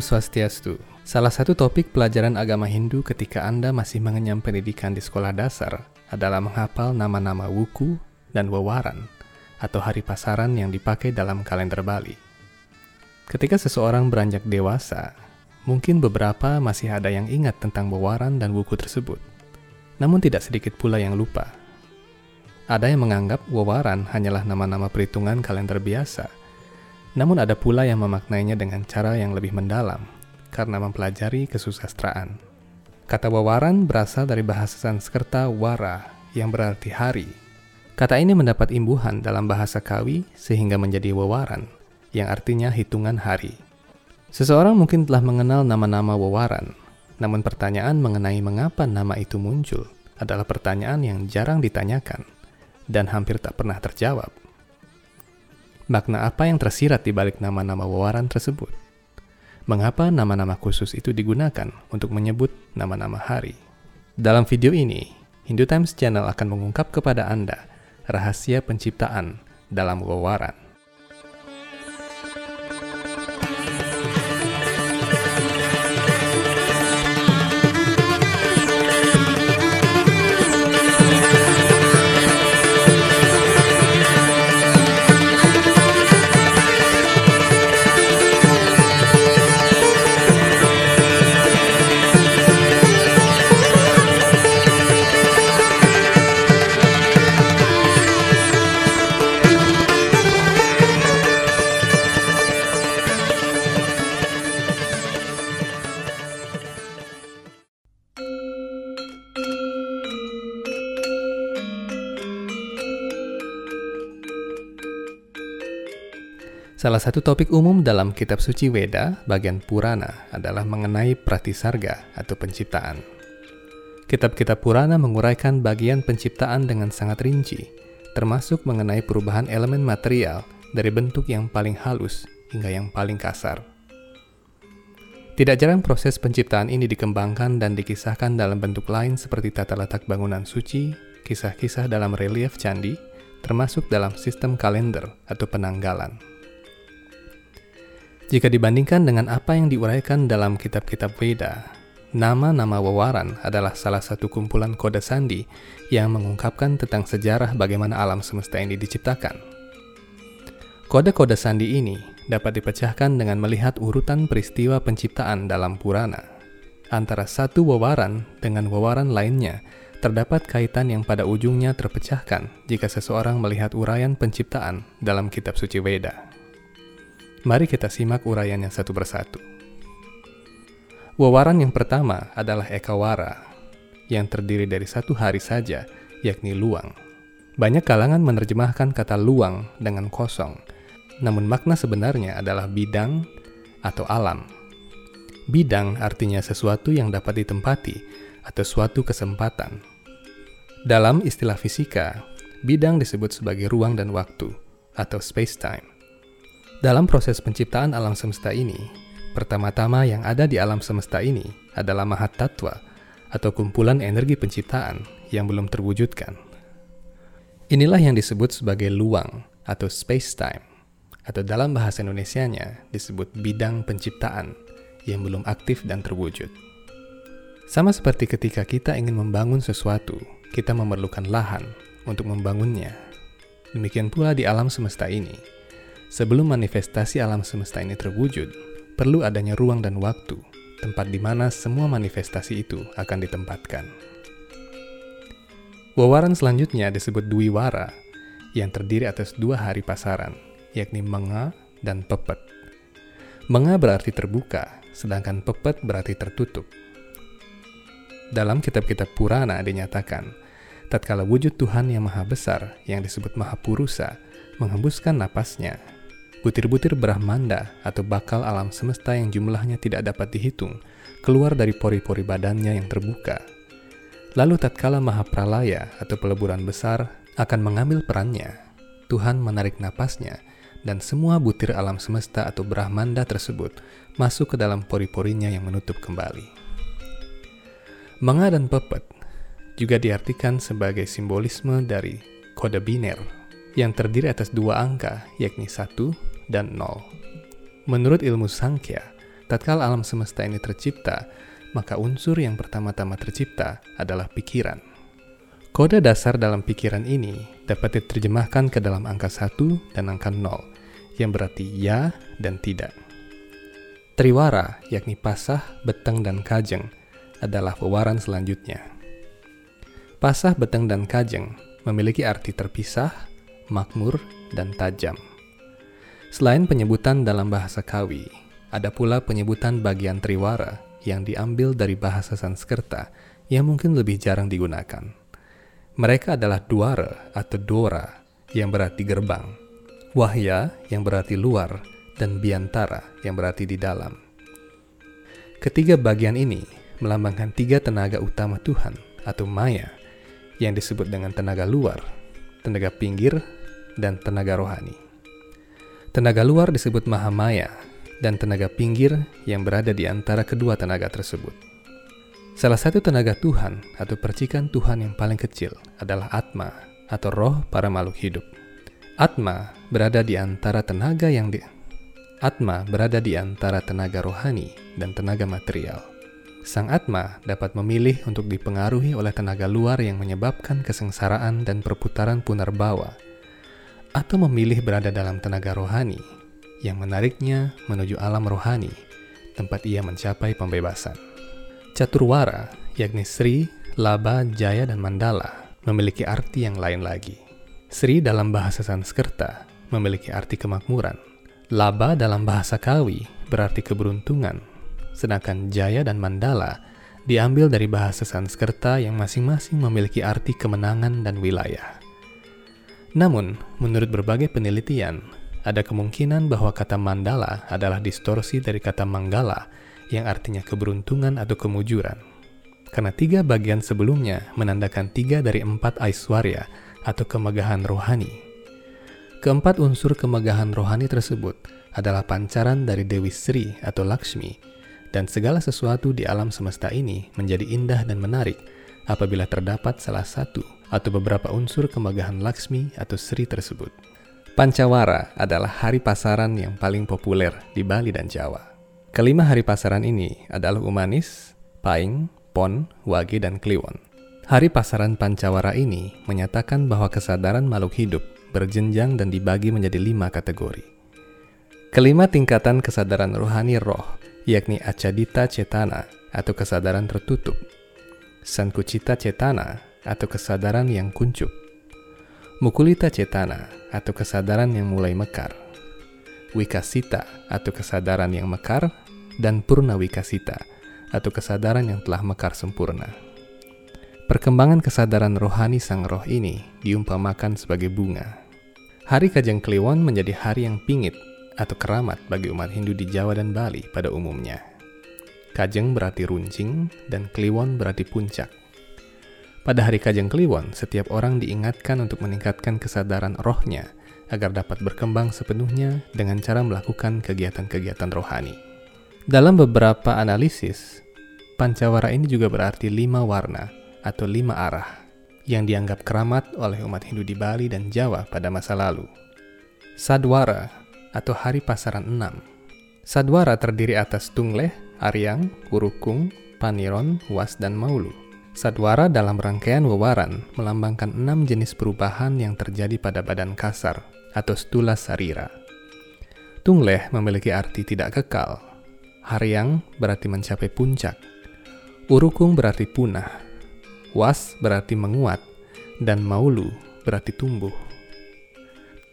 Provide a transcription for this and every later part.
Swastiastu. Salah satu topik pelajaran agama Hindu ketika Anda masih mengenyam pendidikan di sekolah dasar adalah menghafal nama-nama wuku dan wewaran atau hari pasaran yang dipakai dalam kalender Bali. Ketika seseorang beranjak dewasa, mungkin beberapa masih ada yang ingat tentang wewaran dan wuku tersebut. Namun tidak sedikit pula yang lupa. Ada yang menganggap wewaran hanyalah nama-nama perhitungan kalender biasa, namun ada pula yang memaknainya dengan cara yang lebih mendalam karena mempelajari kesusastraan. Kata wawaran berasal dari bahasa Sanskerta wara yang berarti hari. Kata ini mendapat imbuhan dalam bahasa Kawi sehingga menjadi wawaran yang artinya hitungan hari. Seseorang mungkin telah mengenal nama-nama wawaran, namun pertanyaan mengenai mengapa nama itu muncul adalah pertanyaan yang jarang ditanyakan dan hampir tak pernah terjawab makna apa yang tersirat di balik nama-nama wawaran tersebut. Mengapa nama-nama khusus itu digunakan untuk menyebut nama-nama hari? Dalam video ini, Hindu Times Channel akan mengungkap kepada Anda rahasia penciptaan dalam wawaran. Salah satu topik umum dalam kitab suci Weda bagian Purana adalah mengenai pratisarga atau penciptaan. Kitab-kitab Purana menguraikan bagian penciptaan dengan sangat rinci, termasuk mengenai perubahan elemen material dari bentuk yang paling halus hingga yang paling kasar. Tidak jarang proses penciptaan ini dikembangkan dan dikisahkan dalam bentuk lain seperti tata letak bangunan suci, kisah-kisah dalam relief candi, termasuk dalam sistem kalender atau penanggalan. Jika dibandingkan dengan apa yang diuraikan dalam kitab-kitab Veda, nama-nama Wawaran adalah salah satu kumpulan kode sandi yang mengungkapkan tentang sejarah bagaimana alam semesta ini diciptakan. Kode-kode sandi ini dapat dipecahkan dengan melihat urutan peristiwa penciptaan dalam Purana. Antara satu wawaran dengan wawaran lainnya, terdapat kaitan yang pada ujungnya terpecahkan jika seseorang melihat uraian penciptaan dalam kitab suci Veda. Mari kita simak uraian yang satu persatu. Wawaran yang pertama adalah Ekawara, yang terdiri dari satu hari saja, yakni luang. Banyak kalangan menerjemahkan kata luang dengan kosong, namun makna sebenarnya adalah bidang atau alam. Bidang artinya sesuatu yang dapat ditempati atau suatu kesempatan. Dalam istilah fisika, bidang disebut sebagai ruang dan waktu atau space-time. Dalam proses penciptaan alam semesta ini, pertama-tama yang ada di alam semesta ini adalah Mahatatwa atau kumpulan energi penciptaan yang belum terwujudkan. Inilah yang disebut sebagai luang atau space-time atau dalam bahasa Indonesianya disebut bidang penciptaan yang belum aktif dan terwujud. Sama seperti ketika kita ingin membangun sesuatu, kita memerlukan lahan untuk membangunnya. Demikian pula di alam semesta ini Sebelum manifestasi alam semesta ini terwujud, perlu adanya ruang dan waktu, tempat di mana semua manifestasi itu akan ditempatkan. Wawaran selanjutnya disebut Dwi Wara, yang terdiri atas dua hari pasaran, yakni Menga dan Pepet. Menga berarti terbuka, sedangkan Pepet berarti tertutup. Dalam kitab-kitab Purana dinyatakan, tatkala wujud Tuhan yang maha besar, yang disebut Maha Purusa, menghembuskan napasnya, Butir-butir Brahmanda atau bakal alam semesta yang jumlahnya tidak dapat dihitung keluar dari pori-pori badannya yang terbuka. Lalu tatkala Mahapralaya atau peleburan besar akan mengambil perannya, Tuhan menarik napasnya dan semua butir alam semesta atau Brahmanda tersebut masuk ke dalam pori-porinya yang menutup kembali. Manga dan pepet juga diartikan sebagai simbolisme dari kode biner yang terdiri atas dua angka, yakni satu dan nol. Menurut ilmu Sankhya, tatkala alam semesta ini tercipta, maka unsur yang pertama-tama tercipta adalah pikiran. Kode dasar dalam pikiran ini dapat diterjemahkan ke dalam angka 1 dan angka 0, yang berarti ya dan tidak. Triwara, yakni pasah, beteng, dan kajeng, adalah pewaran selanjutnya. Pasah, beteng, dan kajeng memiliki arti terpisah, makmur, dan tajam. Selain penyebutan dalam bahasa Kawi, ada pula penyebutan bagian triwara yang diambil dari bahasa Sanskerta yang mungkin lebih jarang digunakan. Mereka adalah duara atau dora yang berarti gerbang, wahya yang berarti luar, dan biantara yang berarti di dalam. Ketiga bagian ini melambangkan tiga tenaga utama Tuhan atau Maya yang disebut dengan tenaga luar, tenaga pinggir, dan tenaga rohani. Tenaga luar disebut Mahamaya dan tenaga pinggir yang berada di antara kedua tenaga tersebut. Salah satu tenaga Tuhan atau percikan Tuhan yang paling kecil adalah Atma atau roh para makhluk hidup. Atma berada di antara tenaga yang di Atma berada di antara tenaga rohani dan tenaga material. Sang Atma dapat memilih untuk dipengaruhi oleh tenaga luar yang menyebabkan kesengsaraan dan perputaran punarbawa, atau memilih berada dalam tenaga rohani yang menariknya menuju alam rohani, tempat ia mencapai pembebasan. Caturwara, yakni Sri, Laba, Jaya, dan Mandala, memiliki arti yang lain lagi. Sri dalam bahasa Sanskerta memiliki arti kemakmuran, Laba dalam bahasa Kawi berarti keberuntungan, sedangkan Jaya dan Mandala diambil dari bahasa Sanskerta yang masing-masing memiliki arti kemenangan dan wilayah. Namun, menurut berbagai penelitian, ada kemungkinan bahwa kata mandala adalah distorsi dari kata manggala yang artinya keberuntungan atau kemujuran. Karena tiga bagian sebelumnya menandakan tiga dari empat aiswarya atau kemegahan rohani Keempat unsur kemegahan rohani tersebut adalah pancaran dari Dewi Sri atau Lakshmi, dan segala sesuatu di alam semesta ini menjadi indah dan menarik apabila terdapat salah satu atau beberapa unsur kemegahan Lakshmi atau Sri tersebut. Pancawara adalah hari pasaran yang paling populer di Bali dan Jawa. Kelima hari pasaran ini adalah Umanis, Paing, Pon, Wage, dan Kliwon. Hari pasaran Pancawara ini menyatakan bahwa kesadaran makhluk hidup berjenjang dan dibagi menjadi lima kategori. Kelima tingkatan kesadaran rohani roh, yakni acadita cetana atau kesadaran tertutup, sankucita cetana atau kesadaran yang kuncup, mukulita cetana atau kesadaran yang mulai mekar, wikasita atau kesadaran yang mekar, dan purna wikasita atau kesadaran yang telah mekar sempurna. Perkembangan kesadaran rohani sang roh ini diumpamakan sebagai bunga. Hari Kajang Kliwon menjadi hari yang pingit atau keramat bagi umat Hindu di Jawa dan Bali pada umumnya. Kajeng berarti runcing dan Kliwon berarti puncak. Pada hari Kajang Kliwon, setiap orang diingatkan untuk meningkatkan kesadaran rohnya agar dapat berkembang sepenuhnya dengan cara melakukan kegiatan-kegiatan rohani. Dalam beberapa analisis, pancawara ini juga berarti lima warna atau lima arah yang dianggap keramat oleh umat Hindu di Bali dan Jawa pada masa lalu. Sadwara atau Hari Pasaran Enam. Sadwara terdiri atas Tungleh, Aryang, Urukung, Paniron, Was, dan Maulu. Sadwara dalam rangkaian wewaran melambangkan enam jenis perubahan yang terjadi pada badan kasar atau stula sarira. Tungleh memiliki arti tidak kekal. Haryang berarti mencapai puncak. Urukung berarti punah Was berarti menguat, dan maulu berarti tumbuh.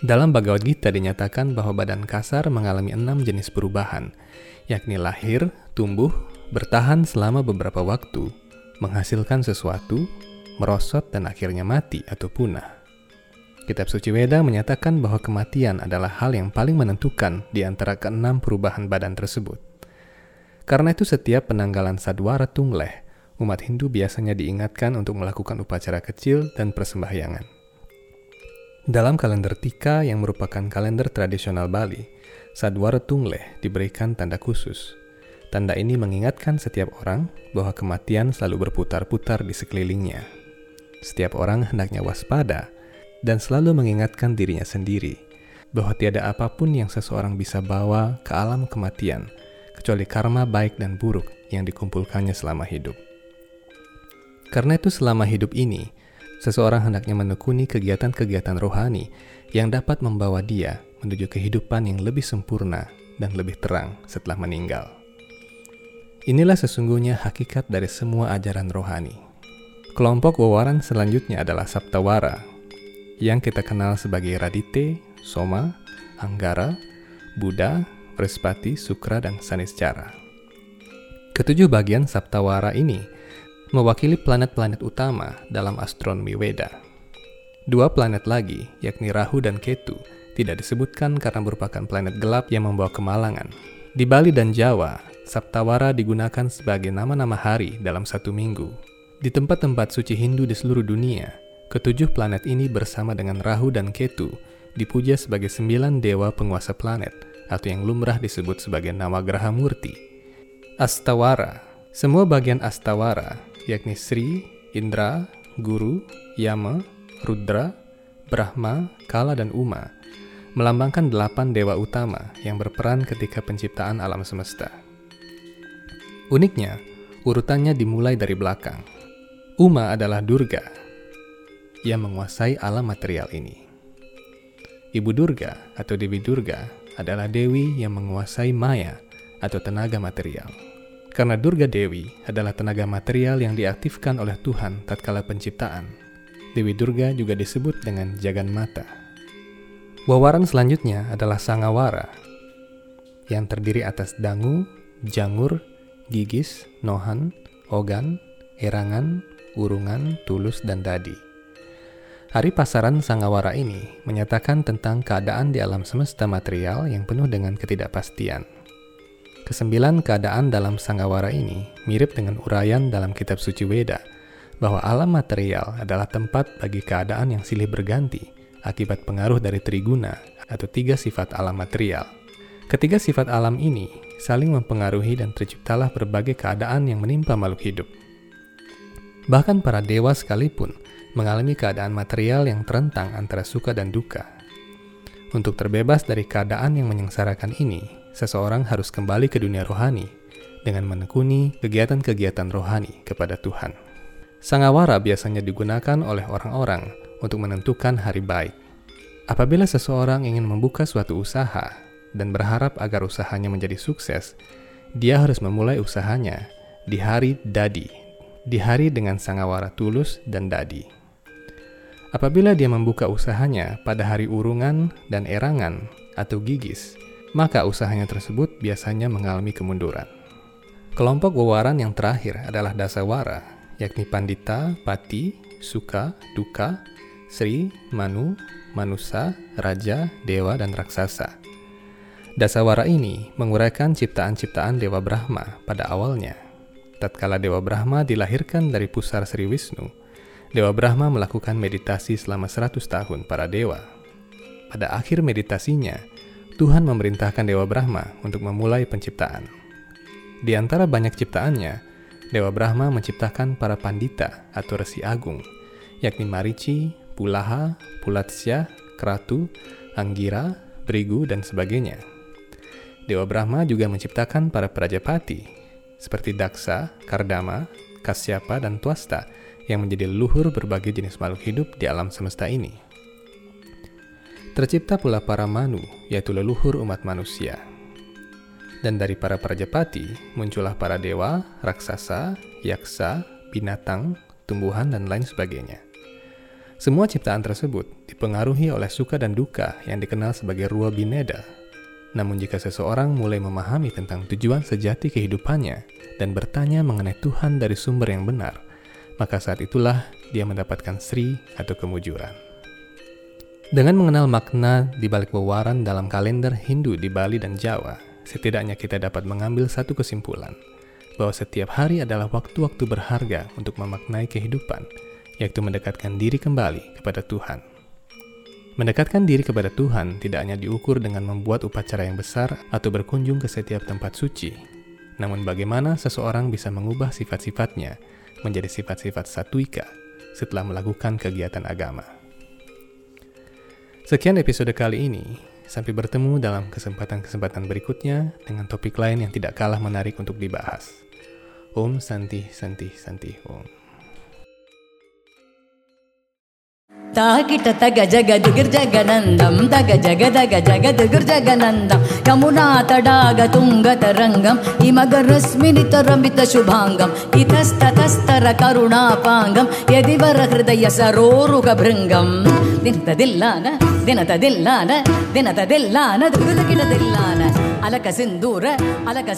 Dalam Bhagavad Gita dinyatakan bahwa badan kasar mengalami enam jenis perubahan, yakni lahir, tumbuh, bertahan selama beberapa waktu, menghasilkan sesuatu, merosot, dan akhirnya mati atau punah. Kitab Suci Weda menyatakan bahwa kematian adalah hal yang paling menentukan di antara keenam perubahan badan tersebut. Karena itu setiap penanggalan sadwara tungleh umat Hindu biasanya diingatkan untuk melakukan upacara kecil dan persembahyangan. Dalam kalender Tika yang merupakan kalender tradisional Bali, Sadwara Tungleh diberikan tanda khusus. Tanda ini mengingatkan setiap orang bahwa kematian selalu berputar-putar di sekelilingnya. Setiap orang hendaknya waspada dan selalu mengingatkan dirinya sendiri bahwa tiada apa pun yang seseorang bisa bawa ke alam kematian kecuali karma baik dan buruk yang dikumpulkannya selama hidup. Karena itu selama hidup ini, seseorang hendaknya menekuni kegiatan-kegiatan rohani yang dapat membawa dia menuju kehidupan yang lebih sempurna dan lebih terang setelah meninggal. Inilah sesungguhnya hakikat dari semua ajaran rohani. Kelompok wawaran selanjutnya adalah Saptawara, yang kita kenal sebagai Radite, Soma, Anggara, Buddha, Brihaspati, Sukra, dan Saniscara. Ketujuh bagian Saptawara ini mewakili planet-planet utama dalam astronomi Weda. Dua planet lagi, yakni Rahu dan Ketu, tidak disebutkan karena merupakan planet gelap yang membawa kemalangan. Di Bali dan Jawa, Saptawara digunakan sebagai nama-nama hari dalam satu minggu. Di tempat-tempat suci Hindu di seluruh dunia, ketujuh planet ini bersama dengan Rahu dan Ketu dipuja sebagai sembilan dewa penguasa planet atau yang lumrah disebut sebagai nama Graha Murti. Astawara, semua bagian Astawara, yakni Sri, Indra, Guru, Yama, Rudra, Brahma, Kala, dan Uma, melambangkan delapan dewa utama yang berperan ketika penciptaan alam semesta. Uniknya, urutannya dimulai dari belakang. Uma adalah Durga, yang menguasai alam material ini. Ibu Durga atau Dewi Durga adalah dewi yang menguasai maya atau tenaga material. Karena Durga Dewi adalah tenaga material yang diaktifkan oleh Tuhan tatkala penciptaan. Dewi Durga juga disebut dengan Jagan Mata. Wawaran selanjutnya adalah Sangawara yang terdiri atas dangu, jangur, gigis, nohan, ogan, erangan, urungan, tulus, dan dadi. Hari pasaran Sangawara ini menyatakan tentang keadaan di alam semesta material yang penuh dengan ketidakpastian. Kesembilan keadaan dalam Sangawara ini mirip dengan uraian dalam kitab suci Weda, bahwa alam material adalah tempat bagi keadaan yang silih berganti akibat pengaruh dari triguna atau tiga sifat alam material. Ketiga sifat alam ini saling mempengaruhi dan terciptalah berbagai keadaan yang menimpa makhluk hidup. Bahkan para dewa sekalipun mengalami keadaan material yang terentang antara suka dan duka. Untuk terbebas dari keadaan yang menyengsarakan ini, seseorang harus kembali ke dunia rohani dengan menekuni kegiatan-kegiatan rohani kepada Tuhan. Sangawara biasanya digunakan oleh orang-orang untuk menentukan hari baik. Apabila seseorang ingin membuka suatu usaha dan berharap agar usahanya menjadi sukses, dia harus memulai usahanya di hari dadi, di hari dengan sangawara tulus dan dadi. Apabila dia membuka usahanya pada hari urungan dan erangan atau gigis, maka usahanya tersebut biasanya mengalami kemunduran. Kelompok wawaran yang terakhir adalah dasawara, yakni pandita, pati, suka, duka, sri, manu, manusa, raja, dewa, dan raksasa. Dasawara ini menguraikan ciptaan-ciptaan Dewa Brahma pada awalnya. Tatkala Dewa Brahma dilahirkan dari pusar Sri Wisnu, Dewa Brahma melakukan meditasi selama 100 tahun para dewa. Pada akhir meditasinya, Tuhan memerintahkan Dewa Brahma untuk memulai penciptaan. Di antara banyak ciptaannya, Dewa Brahma menciptakan para pandita atau resi agung, yakni Marici, Pulaha, Pulatsya, Kratu, Anggira, Brigu, dan sebagainya. Dewa Brahma juga menciptakan para prajapati, seperti Daksa, Kardama, Kasyapa, dan Twasta, yang menjadi leluhur berbagai jenis makhluk hidup di alam semesta ini. Tercipta pula para manu, yaitu leluhur umat manusia. Dan dari para prajapati muncullah para dewa, raksasa, yaksa, binatang, tumbuhan, dan lain sebagainya. Semua ciptaan tersebut dipengaruhi oleh suka dan duka yang dikenal sebagai Rua Bineda. Namun jika seseorang mulai memahami tentang tujuan sejati kehidupannya dan bertanya mengenai Tuhan dari sumber yang benar, maka saat itulah dia mendapatkan Sri atau kemujuran. Dengan mengenal makna di balik pewaran dalam kalender Hindu di Bali dan Jawa, setidaknya kita dapat mengambil satu kesimpulan, bahwa setiap hari adalah waktu-waktu berharga untuk memaknai kehidupan, yaitu mendekatkan diri kembali kepada Tuhan. Mendekatkan diri kepada Tuhan tidak hanya diukur dengan membuat upacara yang besar atau berkunjung ke setiap tempat suci, namun bagaimana seseorang bisa mengubah sifat-sifatnya menjadi sifat-sifat satuika setelah melakukan kegiatan agama. Sekian episode kali ini. Sampai bertemu dalam kesempatan-kesempatan berikutnya dengan topik lain yang tidak kalah menarik untuk dibahas. Om Santi Santi Santi Om. తాకిట తగ జగదుగిర్ జగనందం తగ జగదగ జగదుగిర్ జగనందం యమునా తడాగ తుంగ తరంగం ఇమగ రశ్మిని తరమిత శుభాంగం ఇతస్తతస్తర కరుణాపాంగం యదివర హృదయ సరోరుగ భృంగం దినత దిల్లాన దినత దిల్లాన దినత దిల్లాన దుగుదగిన దిల్లాన అలక సింధూర అలక